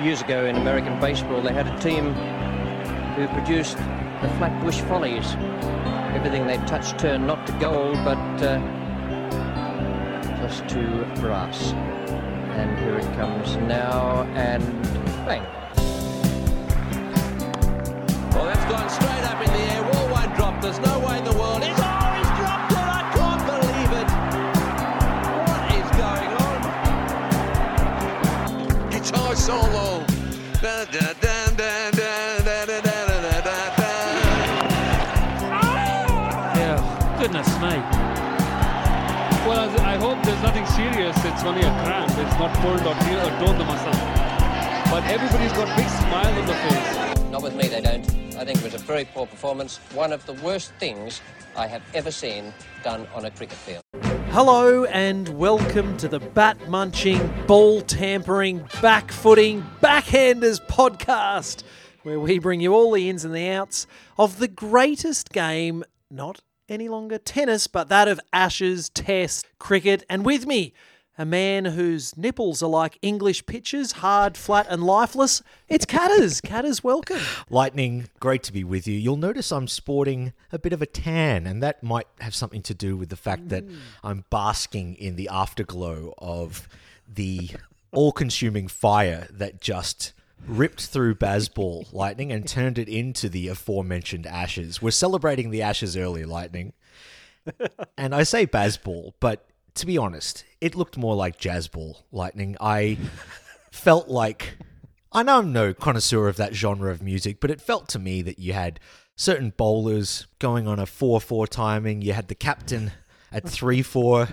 Years ago in American baseball, they had a team who produced the Flatbush Follies. Everything they touched turned not to gold, but uh, just to brass. And here it comes now, and bang. Well, that's gone straight serious. It's only a cramp. It's not pulled or, te- or torn the muscle. But everybody's got big smile on the face. Not with me, they don't. I think it was a very poor performance. One of the worst things I have ever seen done on a cricket field. Hello and welcome to the bat munching, ball tampering, back footing, backhanders podcast, where we bring you all the ins and the outs of the greatest game, not any longer tennis, but that of Ashes, Test, cricket, and with me, a man whose nipples are like English pitches, hard, flat, and lifeless. It's Catters. Catters, welcome. Lightning, great to be with you. You'll notice I'm sporting a bit of a tan, and that might have something to do with the fact that mm. I'm basking in the afterglow of the all consuming fire that just ripped through Bazball, Lightning, and turned it into the aforementioned ashes. We're celebrating the ashes early, Lightning. and I say Bazball, but to be honest, it looked more like Jazzball, Lightning. I felt like I know I'm no connoisseur of that genre of music, but it felt to me that you had certain bowlers going on a 4 4 timing. You had the captain at 3 4.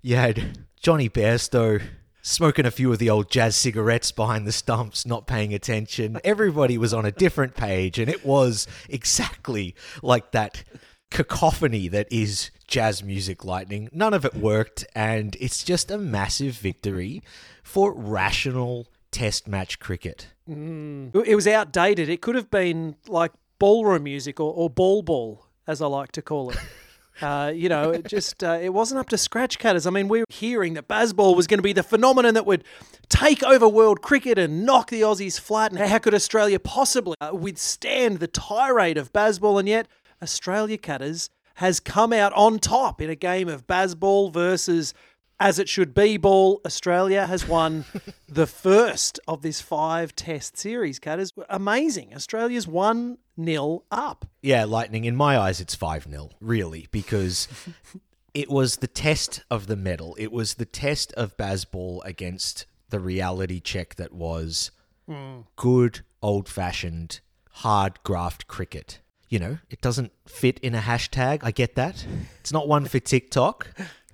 You had Jonny Bairstow smoking a few of the old jazz cigarettes behind the stumps, not paying attention. Everybody was on a different page, and it was exactly like that cacophony that is jazz music lightning. None of it worked, and it's just a massive victory for rational test match cricket. Mm. It was outdated. It could have been like ballroom music or, or ball ball, as I like to call it. Uh, you know, it just uh, it wasn't up to scratch cutters. I mean, we were hearing that Bazball was going to be the phenomenon that would take over world cricket and knock the Aussies flat. And how could Australia possibly uh, withstand the tirade of Bazball? And yet, Australia cutters has come out on top in a game of Bazball versus as it should be ball, Australia has won the first of this five test series, Cutters. Amazing. Australia's 1 nil up. Yeah, Lightning, in my eyes, it's 5 0, really, because it was the test of the medal. It was the test of Bazball against the reality check that was hmm. good, old fashioned, hard graft cricket. You know, it doesn't fit in a hashtag. I get that. It's not one for TikTok.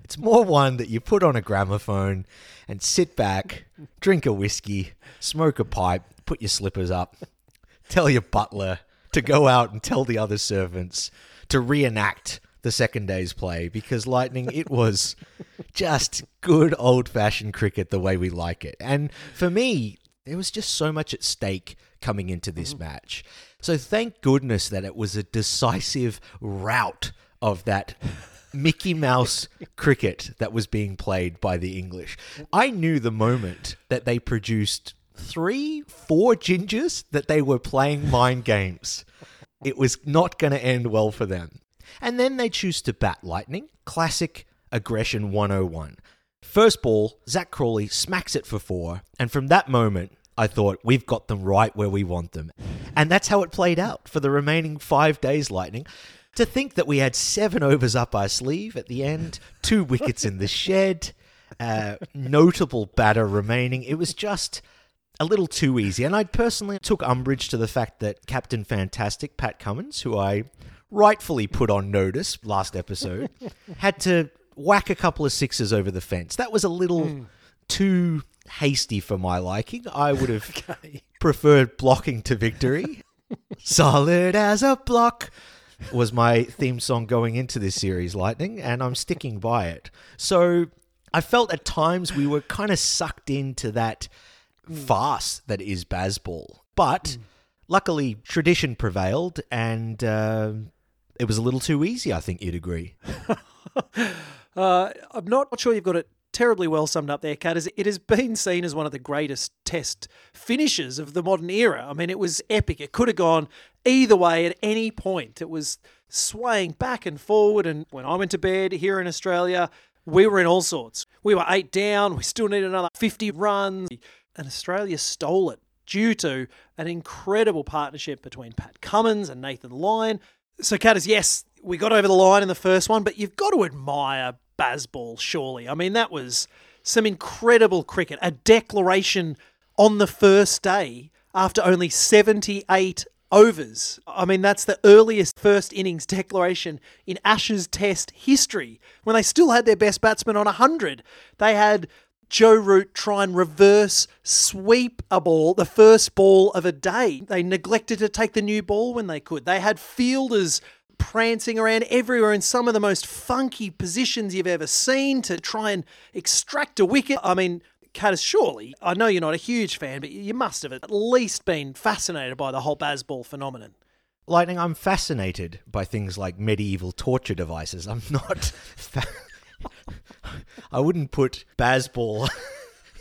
It's more one that you put on a gramophone and sit back, drink a whiskey, smoke a pipe, put your slippers up, tell your butler to go out and tell the other servants to reenact the second day's play because Lightning, it was just good old fashioned cricket the way we like it. And for me, there was just so much at stake coming into this mm-hmm. match. So thank goodness that it was a decisive rout of that Mickey Mouse cricket that was being played by the English. I knew the moment that they produced three, four gingers that they were playing mind games. It was not going to end well for them. And then they choose to bat lightning. Classic aggression 101. First ball, Zak Crawley smacks it for four, and from that moment, I thought we've got them right where we want them. And that's how it played out for the remaining five days, Lightning. To think that we had seven overs up our sleeve at the end, two wickets in the shed, uh, notable batter remaining, it was just a little too easy. And I personally took umbrage to the fact that Captain Fantastic, Pat Cummins, who I rightfully put on notice last episode, had to whack a couple of sixes over the fence. That was a little too hasty for my liking. I would have preferred blocking to victory. Solid as a block was my theme song going into this series, Lightning, and I'm sticking by it. So I felt at times we were kind of sucked into that farce that is Bazball. But luckily, tradition prevailed, and uh, it was a little too easy, I think you'd agree. Uh, I'm not sure you've got it terribly well summed up there, Kat. As it has been seen as one of the greatest test finishes of the modern era. I mean, it was epic. It could have gone either way at any point. It was swaying back and forward. And when I went to bed here in Australia, we were in all sorts. We were eight down. We still needed another 50 runs. And Australia stole it due to an incredible partnership between Pat Cummins and Nathan Lyon. So, Catters, yes, we got over the line in the first one, but you've got to admire Bazball, surely. I mean, that was some incredible cricket, a declaration on the first day after only 78 overs. I mean, that's the earliest first innings declaration in Ashes Test history when they still had their best batsman on 100. They had Joe Root try and reverse sweep a ball, the first ball of a day. They neglected to take the new ball when they could. They had fielders prancing around everywhere in some of the most funky positions you've ever seen to try and extract a wicket. I mean, Catters, surely, I know you're not a huge fan, but you must have at least been fascinated by the whole Bazball phenomenon. Lightning, I'm fascinated by things like medieval torture devices. I'm not. Fa- I wouldn't put Bazball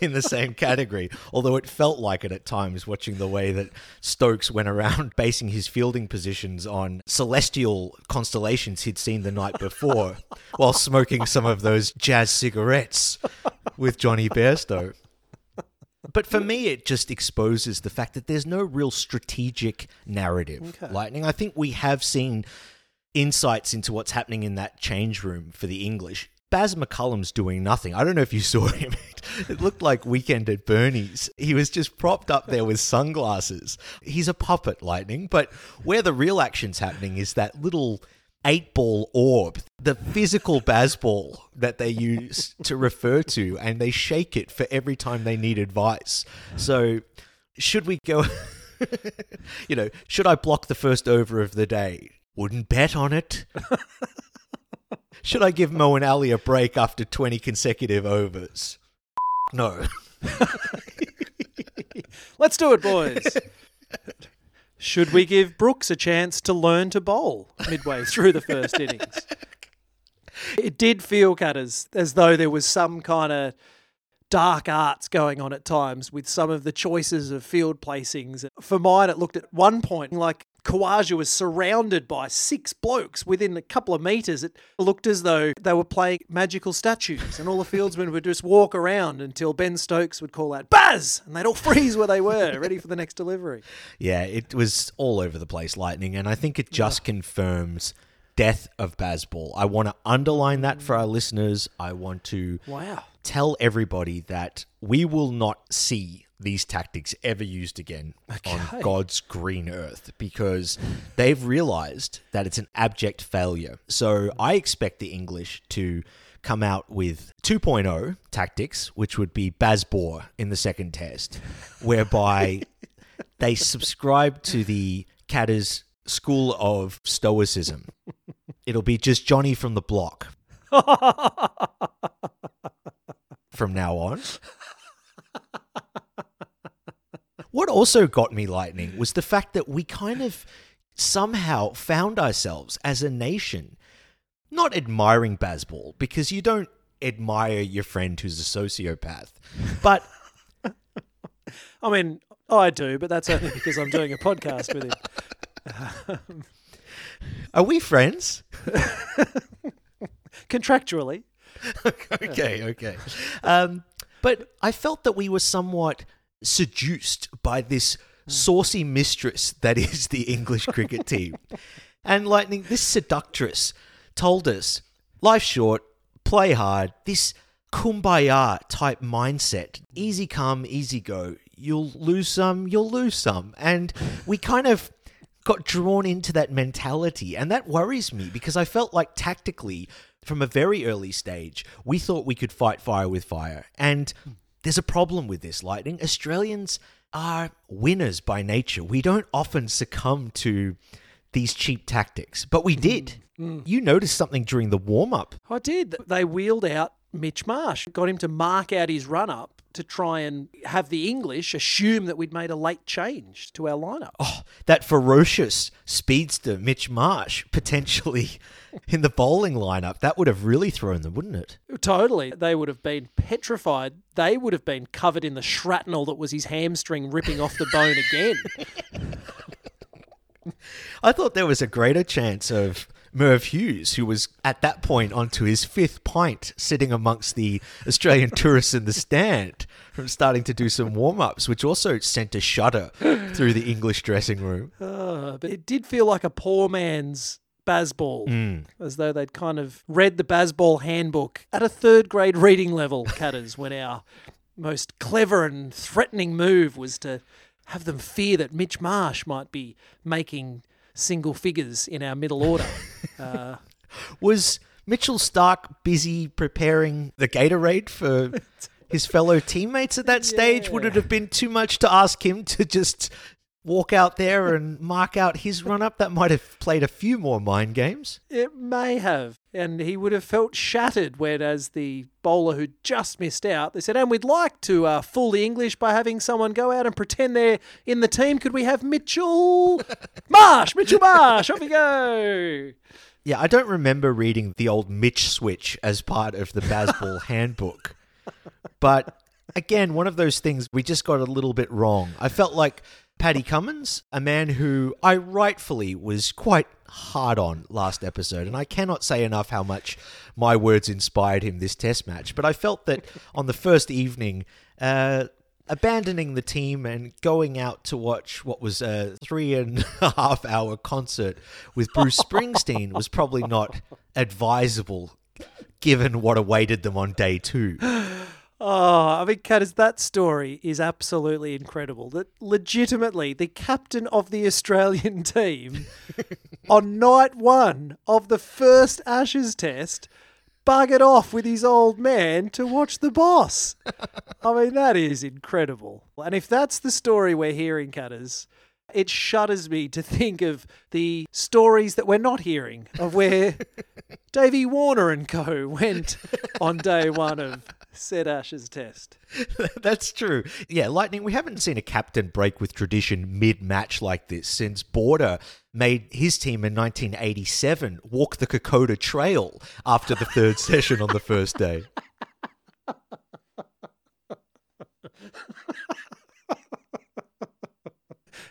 in the same category, although it felt like it at times watching the way that Stokes went around basing his fielding positions on celestial constellations he'd seen the night before while smoking some of those jazz cigarettes with Jonny Bairstow. But for me, it just exposes the fact that there's no real strategic narrative. Lightning, I think we have seen insights into what's happening in that change room for the English. Baz McCullum's doing nothing. I don't know if you saw him. It looked like Weekend at Bernie's. He was just propped up there with sunglasses. He's a puppet, Lightning. But where the real action's happening is that little eight ball orb, the physical Bazball that they use to refer to, and they shake it for every time they need advice. So, should we go? you know, should I block the first over of the day? Wouldn't bet on it. Should I give Moeen Ali a break after 20 consecutive overs? No. Let's do it, boys. Should we give Brooks a chance to learn to bowl midway through the first innings? It did feel, Cutters, as though there was some kind of dark arts going on at times with some of the choices of field placings. For mine, it looked at one point like Khawaja was surrounded by six blokes within a couple of metres. It looked as though they were playing magical statues, and all the fieldsmen would just walk around until Ben Stokes would call out, Baz! And they'd all freeze where they were, ready for the next delivery. Yeah, it was all over the place, Lightning, and I think it just confirms death of Bazball. I want to underline that for our listeners. I want to Wow. Tell everybody that we will not see these tactics ever used again on God's green earth because they've realized that it's an abject failure. So I expect the English to come out with 2.0 tactics, which would be Bazbor in the second test, whereby they subscribe to the Catters school of stoicism. It'll be just Johnny from the block from now on. What also got me lightning was the fact that we kind of somehow found ourselves as a nation not admiring Bazball because you don't admire your friend who's a sociopath, but I mean, I do, but that's only because I'm doing a podcast with him. are we friends? Contractually. okay, okay. Um, but I felt that we were somewhat seduced by this saucy mistress that is the English cricket team. And Lightning, this seductress told us life short, play hard, this kumbaya type mindset. Easy come, easy go. You'll lose some, you'll lose some. And we kind of got drawn into that mentality. And that worries me because I felt like tactically, from a very early stage, we thought we could fight fire with fire. And there's a problem with this, Lightning. Australians are winners by nature. We don't often succumb to these cheap tactics, but we did. Mm. You noticed something during the warm up. I did. They wheeled out Mitch Marsh, got him to mark out his run up to try and have the English assume that we'd made a late change to our lineup. Oh, that ferocious speedster Mitch Marsh potentially in the bowling lineup. That would have really thrown them, wouldn't it? Totally. They would have been petrified. They would have been covered in the shrapnel that was his hamstring ripping off the bone again. I thought there was a greater chance of Merv Hughes, who was at that point onto his fifth pint, sitting amongst the Australian tourists in the stand, from starting to do some warm ups, which also sent a shudder through the English dressing room. Uh, but it did feel like a poor man's Bazball, as though they'd kind of read the Bazball handbook at a third grade reading level, Cutters, when our most clever and threatening move was to have them fear that Mitch Marsh might be making single figures in our middle order. Uh, Was Mitchell Starc busy preparing the Gatorade for his fellow teammates at that stage? Would it have been too much to ask him to just walk out there and mark out his run up? That might have played a few more mind games. It may have. And he would have felt shattered when, as the bowler who just missed out, they said, and we'd like to uh, fool the English by having someone go out and pretend they're in the team. Could we have Mitchell Marsh? Mitchell Marsh, off we go. Yeah, I don't remember reading the old Mitch switch as part of the Bazball handbook. But again, one of those things we just got a little bit wrong. I felt like Paddy Cummins, a man who I rightfully was quite hard on last episode, and I cannot say enough how much my words inspired him this test match. But I felt that on the first evening, uh, abandoning the team and going out to watch what was a three and a half hour concert with Bruce Springsteen was probably not advisable given what awaited them on day two. Oh, I mean, Catters, that story is absolutely incredible. That legitimately, the captain of the Australian team on night one of the first Ashes test buggered off with his old man to watch the boss. I mean, that is incredible. And if that's the story we're hearing, Cutters, it shudders me to think of the stories that we're not hearing of where Davey Warner and co went on day one of said Ashes test. That's true. Yeah, Lightning, we haven't seen a captain break with tradition mid match like this since Border made his team in 1987 walk the Kokoda Trail after the third session on the first day.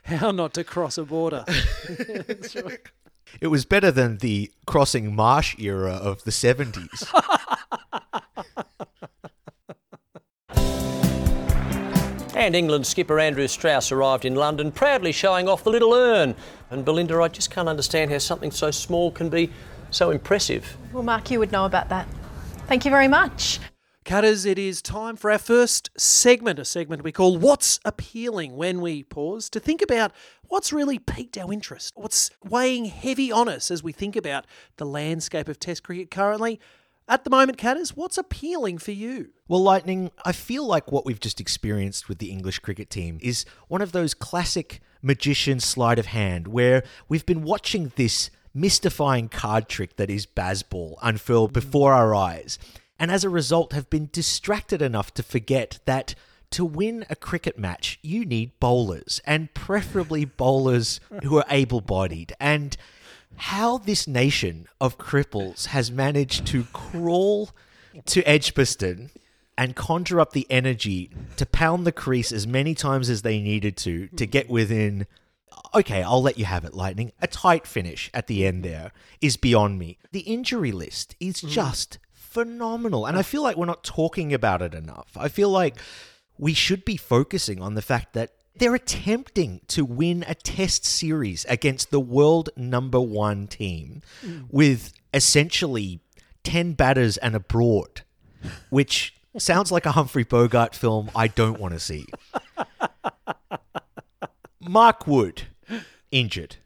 How not to cross a border. It was better than the crossing marsh era of the 70s. And England skipper Andrew Strauss arrived in London proudly showing off the little urn. And Belinda, I just can't understand how something so small can be so impressive. Well, Mark, you would know about that. Thank you very much. Cutters, it is time for our first segment, a segment we call What's Appealing when we pause to think about what's really piqued our interest, what's weighing heavy on us as we think about the landscape of Test cricket currently. At the moment, Cutters, what's appealing for you? Well, Lightning, I feel like what we've just experienced with the English cricket team is one of those classic magician sleight of hand where we've been watching this mystifying card trick that is Bazball unfurl mm. before our eyes, and as a result have been distracted enough to forget that to win a cricket match, you need bowlers, and preferably bowlers who are able bodied. And how this nation of cripples has managed to crawl to Edgbaston and conjure up the energy to pound the crease as many times as they needed to to get within okay, I'll let you have it, Lightning. A tight finish at the end there is beyond me. The injury list is mm. just phenomenal. And I feel like we're not talking about it enough. I feel like we should be focusing on the fact that they're attempting to win a test series against the world number one team mm. with essentially 10 batters and a broad, which sounds like a Humphrey Bogart film I don't want to see. Mark Wood, injured.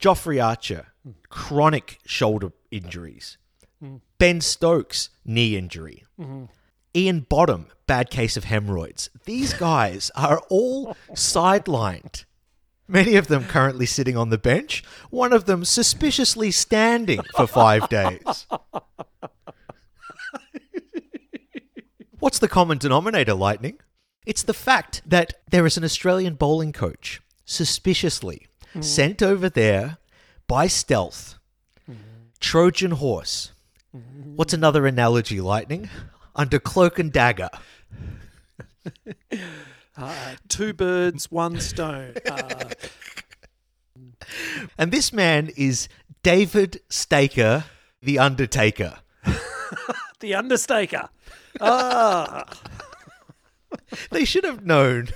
Jofra Archer, chronic shoulder injuries. Mm. Ben Stokes, knee injury. Mm-hmm. Ian Bottom, bad case of hemorrhoids. These guys are all sidelined. Many of them currently sitting on the bench, one of them suspiciously standing for five days. What's the common denominator, Lightning? It's the fact that there is an Australian bowling coach suspiciously hmm. sent over there by stealth. Hmm. Trojan horse. Hmm. What's another analogy, Lightning? Under cloak and dagger. Two birds, one stone. Uh, And this man is David Staker, the Undertaker. the Understaker. Ah, They should have known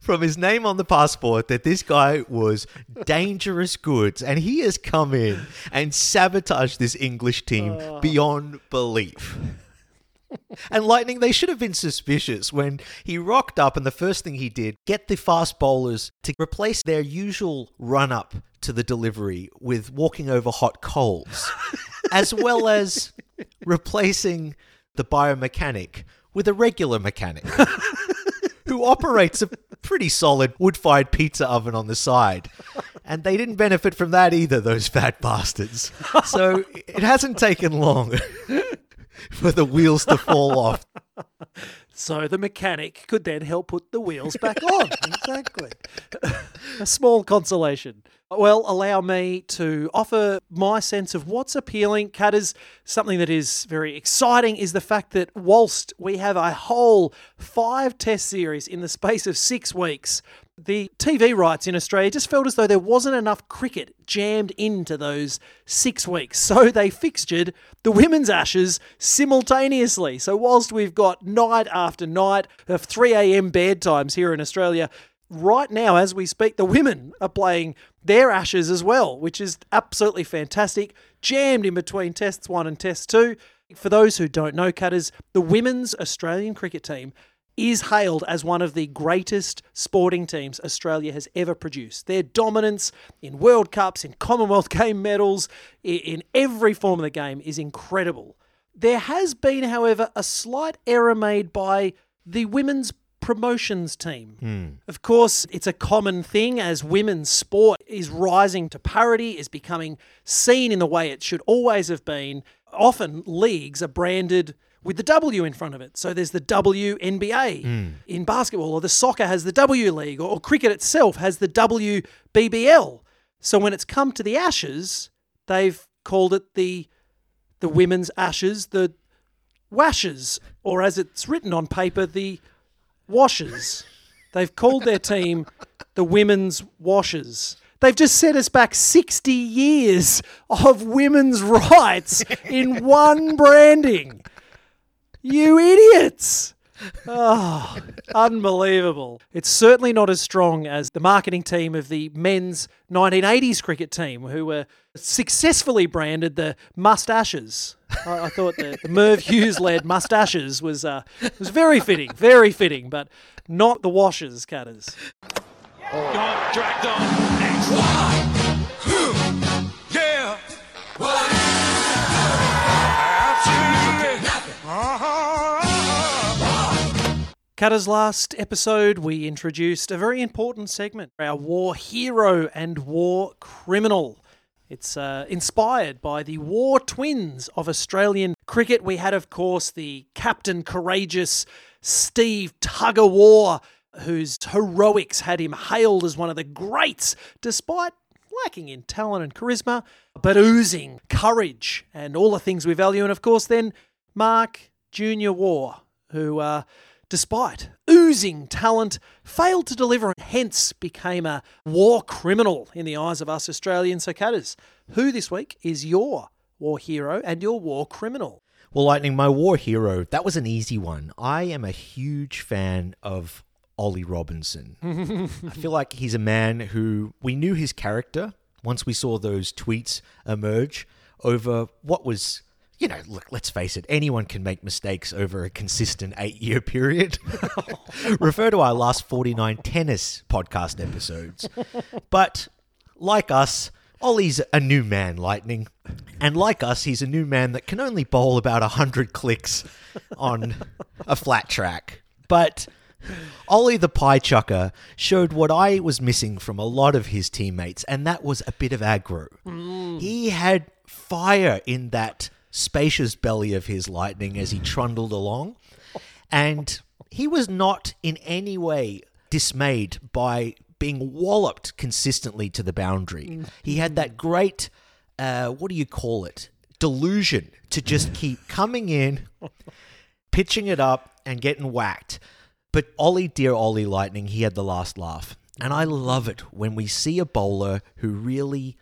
from his name on the passport that this guy was dangerous goods, and he has come in and sabotaged this English team beyond belief. And Lightning, they should have been suspicious when he rocked up, and the first thing he did, get the fast bowlers to replace their usual run up to the delivery with walking over hot coals, as well as replacing the biomechanic with a regular mechanic who operates a pretty solid wood fired pizza oven on the side. And they didn't benefit from that either, those fat bastards. So it hasn't taken long for the wheels to fall off. so the mechanic could then help put the wheels back on. exactly. A small consolation. Well, allow me to offer my sense of what's appealing. Cutters, something that is very exciting is the fact that whilst we have a whole five test series in the space of six weeks, the TV rights in Australia just felt as though there wasn't enough cricket jammed into those six weeks. So they fixtured the women's Ashes simultaneously. So whilst we've got night after night of 3 a.m. bed times here in Australia, right now as we speak, the women are playing their Ashes as well, which is absolutely fantastic. Jammed in between tests one and test two. For those who don't know, Cutters, the women's Australian cricket team is hailed as one of the greatest sporting teams Australia has ever produced. Their dominance in World Cups, in Commonwealth Game medals, in every form of the game is incredible. There has been, however, a slight error made by the women's promotions team. Hmm. Of course, it's a common thing as women's sport is rising to parity, is becoming seen in the way it should always have been. Often leagues are branded with the W in front of it. So there's the WNBA hmm. in basketball, or the soccer has the W League, or, or cricket itself has the WBBL. So when it's come to the Ashes, they've called it the the women's Ashes, the Washes, or as it's written on paper, the Washes. They've called their team the Women's Washes. They've just set us back 60 years of women's rights in one branding. You idiots! Oh, unbelievable. It's certainly not as strong as the marketing team of the men's 1980s cricket team, who were successfully branded the Mustaches. I, I thought the, the Merv Hughes led Mustaches was, uh, was very fitting, very fitting, but not the Washers, Cutters. Gone, dragged on. Cutters, last episode, we introduced a very important segment our war hero and war criminal. It's uh, inspired by the war twins of Australian cricket. We had, of course, the Captain Courageous Steve Tug of War, whose heroics had him hailed as one of the greats, despite lacking in talent and charisma, but oozing courage and all the things we value. And of course, then Mark Junior War, who, uh, despite oozing talent, failed to deliver and hence became a war criminal in the eyes of us Australian cicadas. Who this week is your war hero and your war criminal? Well, Lightning, my war hero, that was an easy one. I am a huge fan of Ollie Robinson. I feel like he's a man who we knew his character once we saw those tweets emerge over what was, you know, look, let's face it, anyone can make mistakes over a consistent eight year period. Refer to our last 49 tennis podcast episodes. But like us, Ollie's a new man, Lightning. And like us, he's a new man that can only bowl about 100 clicks on a flat track. But Ollie the Pie Chucker showed what I was missing from a lot of his teammates, and that was a bit of aggro. Mm. He had fire in that spacious belly of his lightning as he trundled along. And he was not in any way dismayed by being walloped consistently to the boundary. He had that great, uh, what do you call it? Delusion to just keep coming in, pitching it up, and getting whacked. But Ollie, dear Ollie Lightning, he had the last laugh. And I love it when we see a bowler who really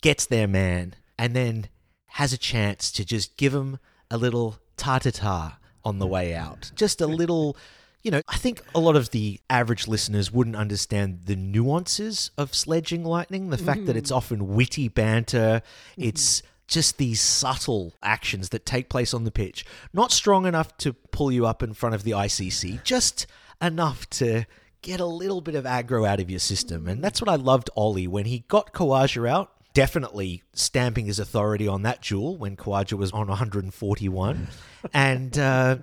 gets their man and then has a chance to just give him a little ta ta ta on the way out. Just a little, you know, I think a lot of the average listeners wouldn't understand the nuances of sledging lightning, the fact that it's mm. often witty banter, mm-hmm. it's just these subtle actions that take place on the pitch. Not strong enough to pull you up in front of the ICC, just enough to get a little bit of aggro out of your system. And that's what I loved Ollie when he got Khawaja out. Definitely stamping his authority on that duel when Khawaja was on 141. and uh,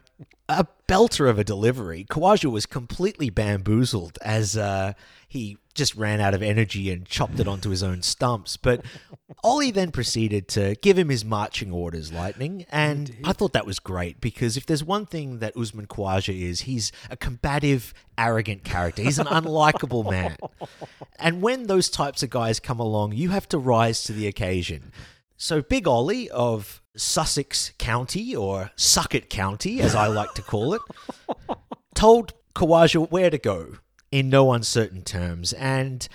a belter of a delivery. Khawaja was completely bamboozled as uh, he just ran out of energy and chopped it onto his own stumps. But Ollie then proceeded to give him his marching orders, Lightning. And I thought that was great because if there's one thing that Usman Khawaja is, he's a combative, arrogant character. He's an unlikable man. And when those types of guys come along, you have to rise to the occasion. So Big Ollie of Sussex County, or Suckett County, as I like to call it, told Khawaja where to go in no uncertain terms. And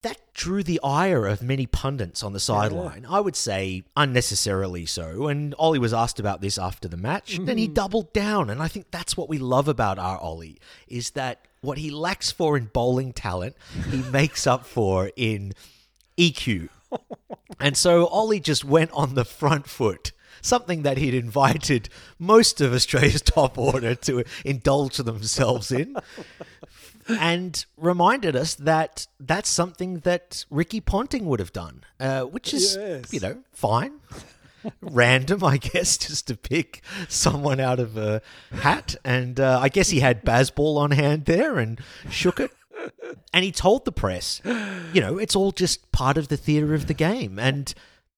that drew the ire of many pundits on the sideline. I would say unnecessarily so. And Ollie was asked about this after the match. Then he mm-hmm. doubled down. And I think that's what we love about our Ollie is that what he lacks for in bowling talent, he makes up for in EQ. And so Ollie just went on the front foot, something that he'd invited most of Australia's top order to indulge themselves in, and reminded us that that's something that Ricky Ponting would have done, uh, which is, Yes. you know, fine. Random, I guess, just to pick someone out of a hat. And uh, I guess he had Bazball on hand there and shook it. And he told the press, you know, it's all just part of the theatre of the game. And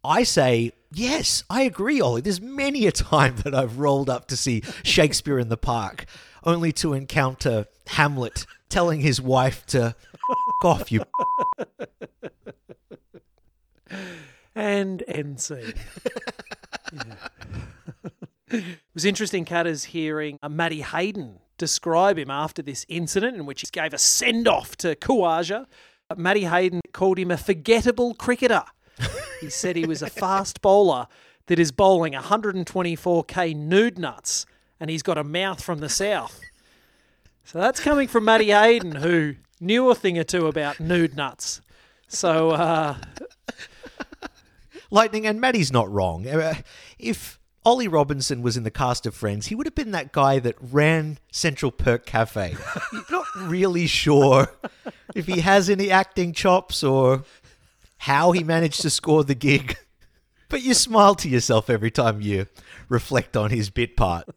I say, yes, I agree, Ollie. There's many a time that I've rolled up to see Shakespeare in the Park, only to encounter Hamlet telling his wife to "F- off, you. and NC. it was interesting, Cutters, hearing uh, Matty Hayden describe him after this incident in which he gave a send off to Khawaja. Uh, Matty Hayden called him a forgettable cricketer. he said he was a fast bowler that is bowling 124k nude nuts and he's got a mouth from the south. So that's coming from Matty Hayden, who knew a thing or two about nude nuts. So, uh, Lightning, and Maddie's not wrong. Uh, If Ollie Robinson was in the cast of Friends, he would have been that guy that ran Central Perk Cafe. Not really sure if he has any acting chops or how he managed to score the gig. But you smile to yourself every time you reflect on his bit part.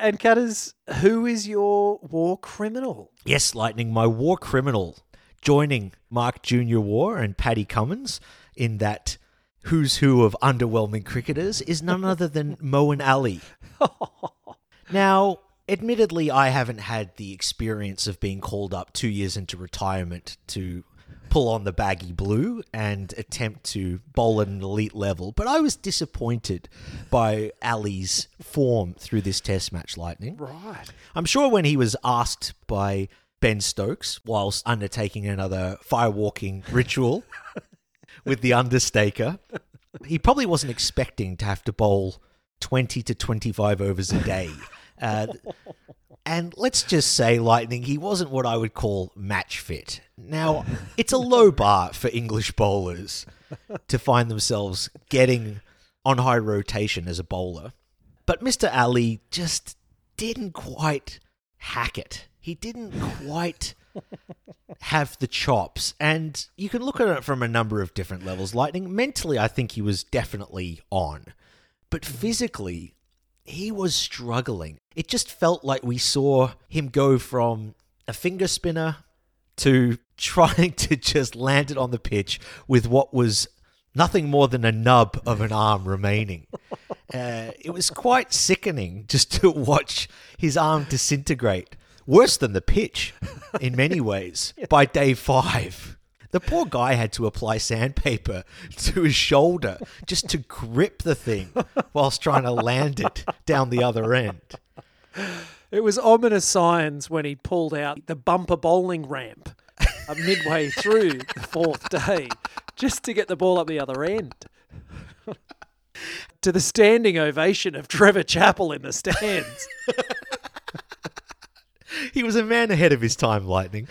And Cutters, who is your war criminal? Yes, Lightning, my war criminal, joining Mark Junior War and Paddy Cummins in that who's who of underwhelming cricketers is none other than Moeen Ali. now, admittedly, I haven't had the experience of being called up two years into retirement to pull on the baggy blue and attempt to bowl at an elite level, but I was disappointed by Ali's form through this test match, Lightning. Right. I'm sure when he was asked by Ben Stokes whilst undertaking another firewalking ritual with the understaker, he probably wasn't expecting to have to bowl 20 to 25 overs a day. Uh, and let's just say, Lightning, he wasn't what I would call match fit. Now, it's a low bar for English bowlers to find themselves getting on high rotation as a bowler. But Mr. Ali just didn't quite hack it. He didn't quite have the chops. And you can look at it from a number of different levels. Lightning, mentally, I think he was definitely on. But physically, he was struggling. It just felt like we saw him go from a finger spinner to trying to just land it on the pitch with what was nothing more than a nub of an arm remaining. Uh, it was quite sickening just to watch his arm disintegrate. Worse than the pitch, in many ways, by day five. The poor guy had to apply sandpaper to his shoulder just to grip the thing whilst trying to land it down the other end. It was ominous signs when he pulled out the bumper bowling ramp uh, midway through the fourth day just to get the ball up the other end. to the standing ovation of Trevor Chappell in the stands. He was a man ahead of his time, Lightning.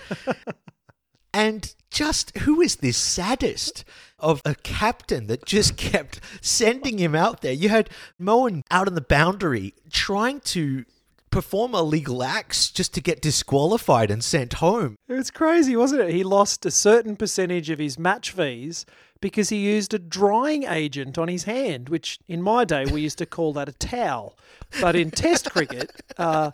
and just who is this saddest of a captain that just kept sending him out there? You had Moeen out on the boundary trying to perform illegal acts just to get disqualified and sent home. It was crazy, wasn't it? He lost a certain percentage of his match fees because he used a drying agent on his hand, which in my day we used to call that a towel. But in Test cricket, uh,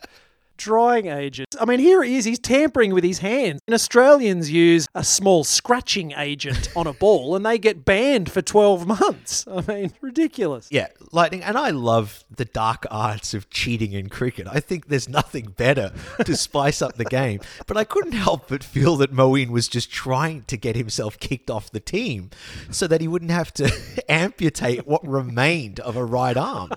drying agent. I mean, here he is, he's tampering with his hands. And Australians use a small scratching agent on a ball and they get banned for 12 months. I mean, ridiculous. Yeah, Lightning, and I love the dark arts of cheating in cricket. I think there's nothing better to spice up the game. But I couldn't help but feel that Moeen was just trying to get himself kicked off the team so that he wouldn't have to amputate what remained of a right arm.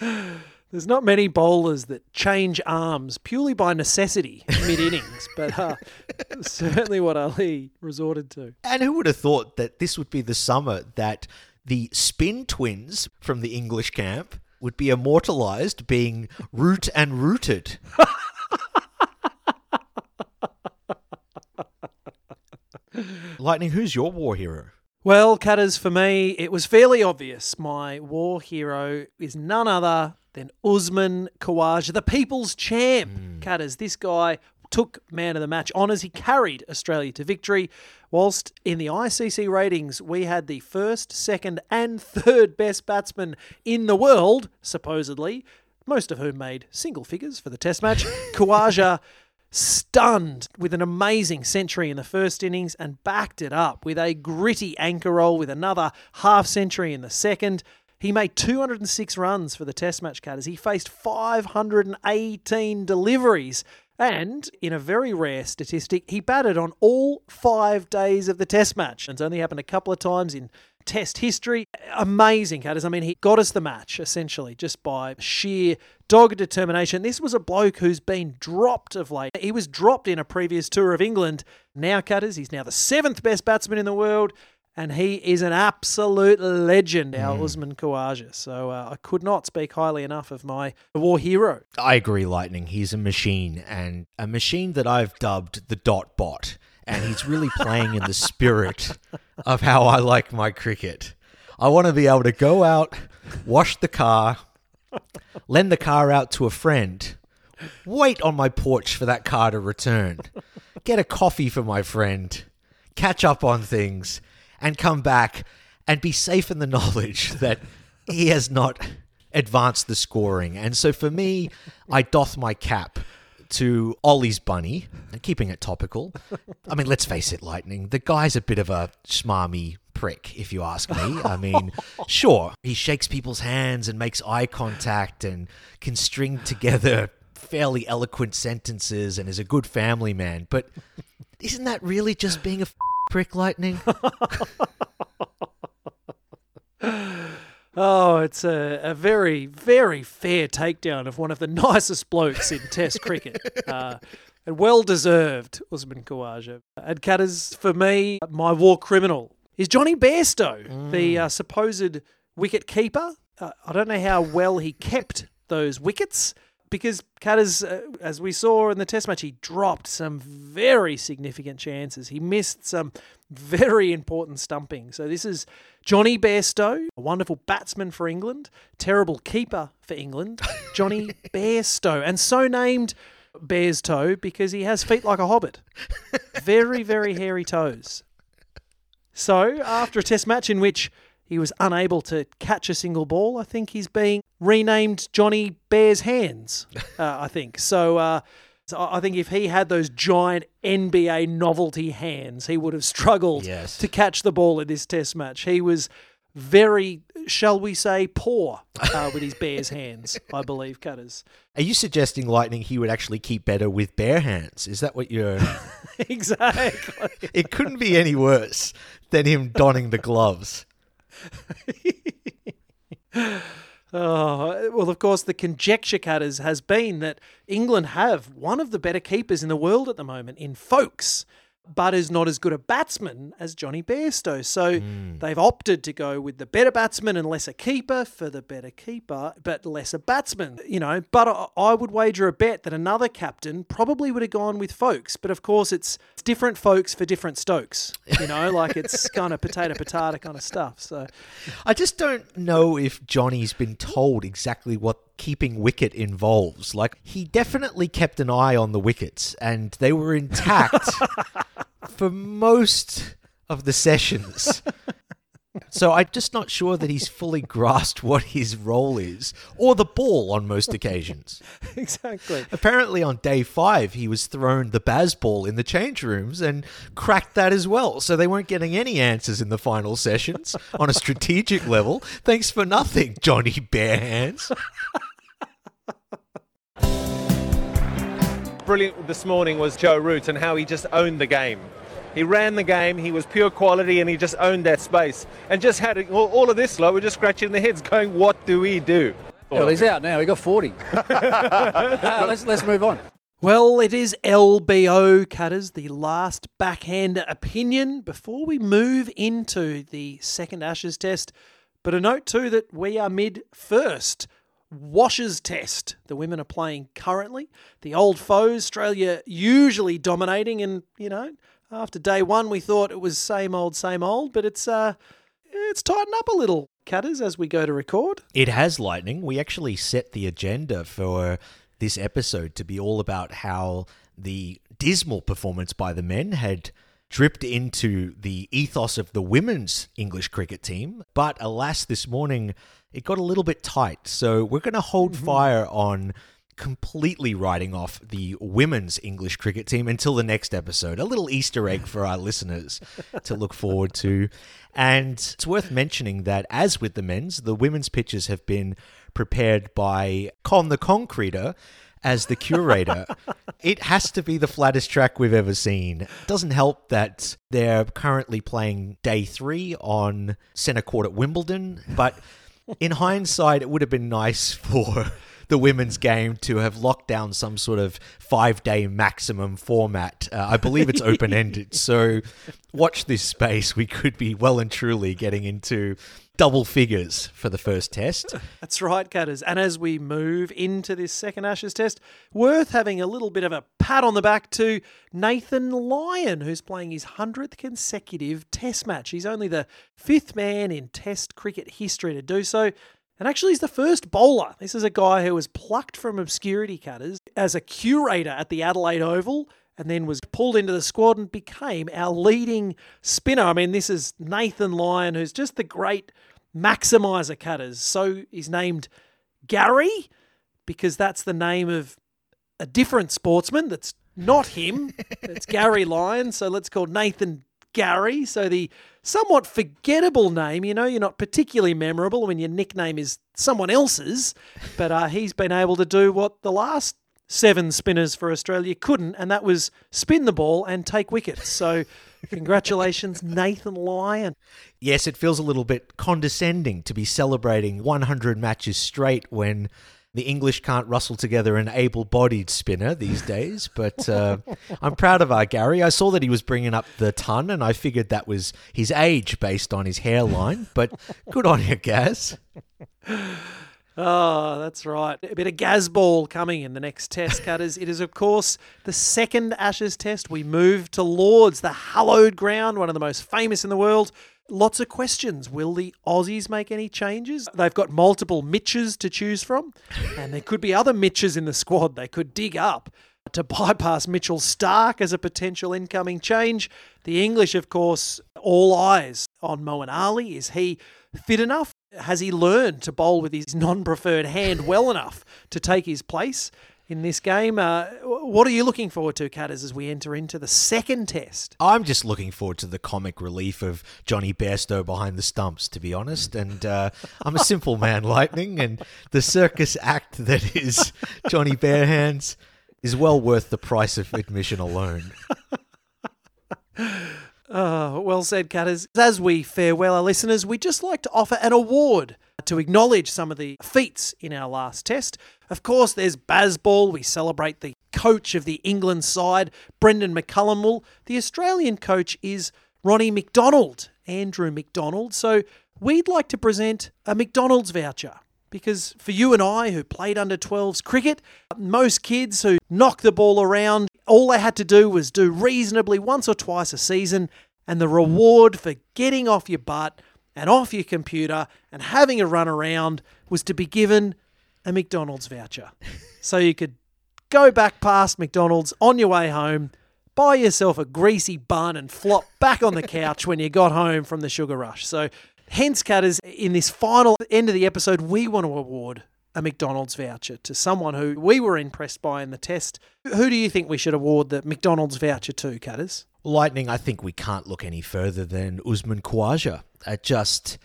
There's not many bowlers that change arms purely by necessity mid innings, but uh, certainly what Ali resorted to. And who would have thought that this would be the summer that the spin twins from the English camp would be immortalized being root and rooted? Lightning, who's your war hero? Well, Cutters, for me, it was fairly obvious. My war hero is none other than Usman Khawaja, the people's champ. Hmm. Cutters, this guy took man of the match honours. He carried Australia to victory. Whilst in the ICC ratings, we had the first, second, and third best batsman in the world, supposedly, most of whom made single figures for the test match. Khawaja stunned with an amazing century in the first innings and backed it up with a gritty anchor roll with another half century in the second. He made 206 runs for the test match cutters. He faced 518 deliveries. And in a very rare statistic, he batted on all five days of the test match. It's only happened a couple of times in test history. Amazing, Cutters. I mean, he got us the match, essentially, just by sheer dogged determination. This was a bloke who's been dropped of late. He was dropped in a previous tour of England. Now, Cutters, he's now the seventh best batsman in the world. And he is an absolute legend, our Usman Khawaja. So uh, I could not speak highly enough of my war hero. I agree, Lightning. He's a machine, and a machine that I've dubbed the dot bot. And he's really playing in the spirit of how I like my cricket. I want to be able to go out, wash the car, lend the car out to a friend, wait on my porch for that car to return, get a coffee for my friend, catch up on things, and come back and be safe in the knowledge that he has not advanced the scoring. And so for me, I doth my cap to Ollie's bunny, keeping it topical. I mean, let's face it, Lightning. The guy's a bit of a smarmy prick, if you ask me. I mean, sure, he shakes people's hands and makes eye contact and can string together fairly eloquent sentences and is a good family man. But isn't that really just being a f- prick, Lightning? Oh, it's a, a very, very fair takedown of one of the nicest blokes in Test cricket. Uh, and well deserved, Usman Khawaja. And Cutters, for me, my war criminal is Jonny Bairstow, the uh, supposed wicket keeper. Uh, I don't know how well he kept those wickets because Cutters, uh, as we saw in the Test match, he dropped some very significant chances. He missed some very important stumping. So this is Jonny Bairstow, a wonderful batsman for England, terrible keeper for England, Jonny Bairstow, and so named Bear's Toe because he has feet like a hobbit. Very, very hairy toes. So, after a test match in which he was unable to catch a single ball, I think he's being renamed Johnny Bear's Hands. Uh, I think so. Uh, so I think if he had those giant NBA novelty hands, he would have struggled Yes. to catch the ball in this test match. He was very, shall we say, poor uh, with his Bears hands, I believe, Cutters. Are you suggesting Lightning he would actually keep better with bare hands? Is that what you're. exactly. it couldn't be any worse than him donning the gloves. Oh, well, of course, the conjecture cutters has been that England have one of the better keepers in the world at the moment in Foakes, but is not as good a batsman as Jonny Bairstow. So hmm. they've opted to go with the better batsman and lesser keeper for the better keeper, but lesser batsman, you know. But I, I would wager a bet that another captain probably would have gone with Foakes. But of course, it's, it's different folks for different Stokes, you know, like it's kind of potato potato kind of stuff. So. I just don't know if Jonny's been told exactly what keeping wicket involves. Like, he definitely kept an eye on the wickets, and they were intact for most of the sessions. So I'm just not sure that he's fully grasped what his role is, or the ball on most occasions. Exactly. Apparently, on day five, he was thrown the Baz ball in the change rooms and cracked that as well. So they weren't getting any answers in the final sessions on a strategic level. Thanks for nothing, Johnny Bare Hands. brilliant this morning was Joe Root and how he just owned the game. He ran the game, he was pure quality, and he just owned that space. And just had all, all of this lot, we're just scratching their heads going, what do we do? Well, he's out now. He got 40. Uh, let's, let's move on. Well, it is LBO Cutters, the last backhand opinion before we move into the second Ashes test. But a note too that we are mid first. Ashes test. The women are playing currently. The old foes, Australia usually dominating, and you know, after day one we thought it was same old, same old, but it's uh it's tightened up a little, Cutters, as we go to record. It has lightning. We actually set the agenda for this episode to be all about how the dismal performance by the men had dripped into the ethos of the women's English cricket team. But alas, this morning it got a little bit tight. So we're going to hold mm-hmm. fire on completely writing off the women's English cricket team until the next episode. A little Easter egg for our listeners to look forward to. And it's worth mentioning that, as with the men's, the women's pitches have been prepared by Con the Concreter as the curator. it has to be the flattest track we've ever seen. It doesn't help that they're currently playing day three on centre court at Wimbledon, but in hindsight, it would have been nice for the women's game to have locked down some sort of five day maximum format. Uh, I believe it's open ended. so watch this space. We could be well and truly getting into double figures for the first test. That's right, Cutters. And as we move into this second Ashes test, worth having a little bit of a pat on the back to Nathan Lyon, who's playing his 100th consecutive test match. He's only the fifth man in test cricket history to do so. And actually, he's the first bowler. This is a guy who was plucked from obscurity cutters as a curator at the Adelaide Oval and then was pulled into the squad and became our leading spinner. I mean, this is Nathan Lyon, who's just the great maximizer cutters. So he's named Gary because that's the name of a different sportsman that's not him. it's Gary Lyon. So let's call Nathan Gary. So the somewhat forgettable name, you know, you're not particularly memorable when your nickname is someone else's, but uh, he's been able to do what the last seven spinners for Australia couldn't, and that was spin the ball and take wickets. So congratulations, Nathan Lyon. Yes, it feels a little bit condescending to be celebrating 100 matches straight when the English can't rustle together an able bodied spinner these days, but uh, I'm proud of our Gary. I saw that he was bringing up the ton, and I figured that was his age based on his hairline, but good on you, Gaz. Oh, that's right. A bit of Gazball coming in the next test, Cutters. it is, of course, the second Ashes test. We move to Lords, the hallowed ground, one of the most famous in the world. Lots of questions. Will the Aussies make any changes? They've got multiple Mitches to choose from, and there could be other Mitches in the squad they could dig up to bypass Mitchell Starc as a potential incoming change. The English, of course, all eyes on Moeen Ali. Is he fit enough? Has he learned to bowl with his non preferred hand well enough to take his place? In this game. Uh, what are you looking forward to, Catters, as we enter into the second test? I'm just looking forward to the comic relief of Jonny Bairstow behind the stumps, to be honest. And uh, I'm a simple man, Lightning, and the circus act that is Johnny Barehands is well worth the price of admission alone. Uh, well said, Cutters. As we farewell our listeners, we'd just like to offer an award to acknowledge some of the feats in our last test. Of course, there's Bazball. We celebrate the coach of the England side, Brendon McCullum. Well, the Australian coach is Ronnie McDonald, Andrew McDonald. So we'd like to present a McDonald's voucher. Because for you and I, who played under 12s cricket, most kids who knock the ball around, all they had to do was do reasonably once or twice a season, and the reward for getting off your butt and off your computer and having a run around was to be given a McDonald's voucher. so you could go back past McDonald's on your way home, buy yourself a greasy bun, and flop back on the couch when you got home from the sugar rush. So, hence, Cutters, in this final end of the episode, we want to award a McDonald's voucher to someone who we were impressed by in the test. Who do you think we should award the McDonald's voucher to, Cutters? Lightning, I think we can't look any further than Usman Khawaja. Uh, just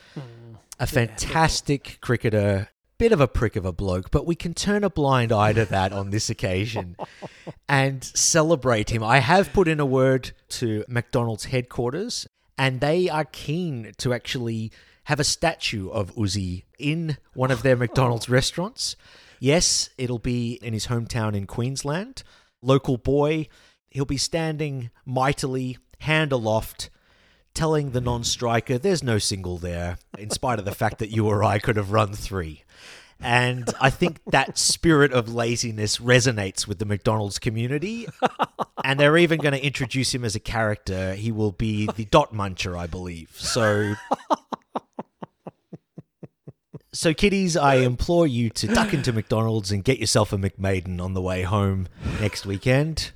a fantastic cricketer, bit of a prick of a bloke, but we can turn a blind eye to that on this occasion and celebrate him. I have put in a word to McDonald's headquarters, and they are keen to actually have a statue of Uzi in one of their McDonald's restaurants. Yes, it'll be in his hometown in Queensland. Local boy, he'll be standing mightily, hand aloft, telling the non striker there's no single there, in spite of the fact that you or I could have run three. And I think that spirit of laziness resonates with the McDonald's community. And they're even going to introduce him as a character. He will be the dot muncher, I believe. So. So, kiddies, I implore you to duck into McDonald's and get yourself a McMaiden on the way home next weekend.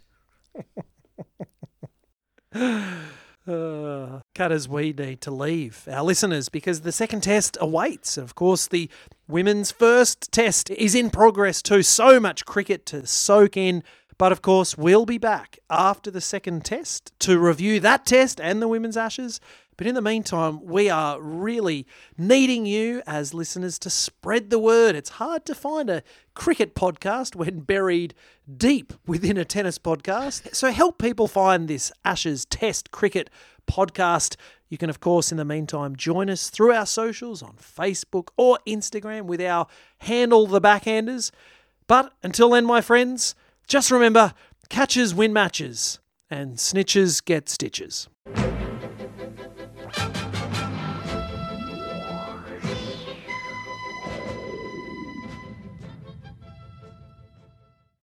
Uh, cutters, we need to leave our listeners because the second test awaits. Of course, the women's first test is in progress too. So much cricket to soak in. But of course, we'll be back after the second test to review that test and the women's ashes. But in the meantime, we are really needing you as listeners to spread the word. It's hard to find a cricket podcast when buried deep within a tennis podcast. So help people find this Ashes Test Cricket podcast. You can, of course, in the meantime, join us through our socials on Facebook or Instagram with our handle, The Backhanders. But until then, my friends, just remember catches win matches and snitches get stitches.